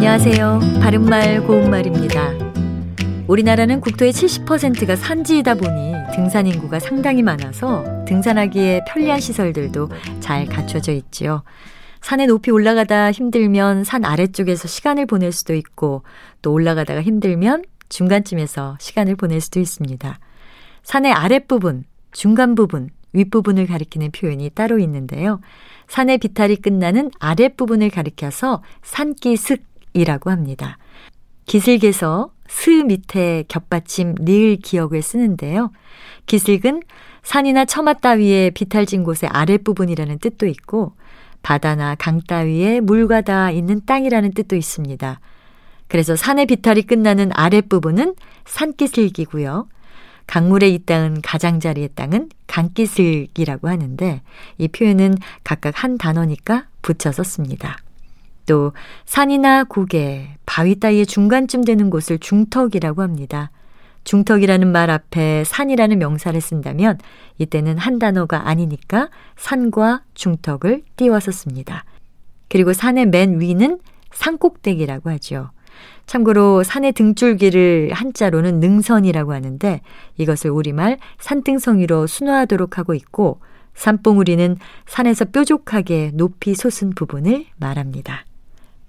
안녕하세요. 바른말 고운말입니다. 우리나라는 국토의 70%가 산지이다 보니 등산 인구가 상당히 많아서 등산하기에 편리한 시설들도 잘 갖춰져 있지요. 산에 높이 올라가다 힘들면 산 아래쪽에서 시간을 보낼 수도 있고 또 올라가다가 힘들면 중간쯤에서 시간을 보낼 수도 있습니다. 산의 아랫부분, 중간 부분, 윗부분을 가리키는 표현이 따로 있는데요. 산의 비탈이 끝나는 아랫부분을 가리켜서 산기슭 이라고 합니다. 기슭에서 스 밑에 겹받침 니을 기역을 쓰는데요. 기슭은 산이나 처마 따위에 비탈진 곳의 아랫부분이라는 뜻도 있고 바다나 강 따위에 물과 다 있는 땅이라는 뜻도 있습니다. 그래서 산의 비탈이 끝나는 아랫부분은 산기슭이고요. 강물에 있다은 가장자리의 땅은 강기슭이라고 하는데 이 표현은 각각 한 단어니까 붙여 섭니다. 또 산이나 고개, 바위 따위의 중간쯤 되는 곳을 중턱이라고 합니다. 중턱이라는 말 앞에 산이라는 명사를 쓴다면 이때는 한 단어가 아니니까 산과 중턱을 띄워서 씁니다. 그리고 산의 맨 위는 산꼭대기라고 하죠. 참고로 산의 등줄기를 한자로는 능선이라고 하는데 이것을 우리말 산등성이로 순화하도록 하고 있고 산봉우리는 산에서 뾰족하게 높이 솟은 부분을 말합니다.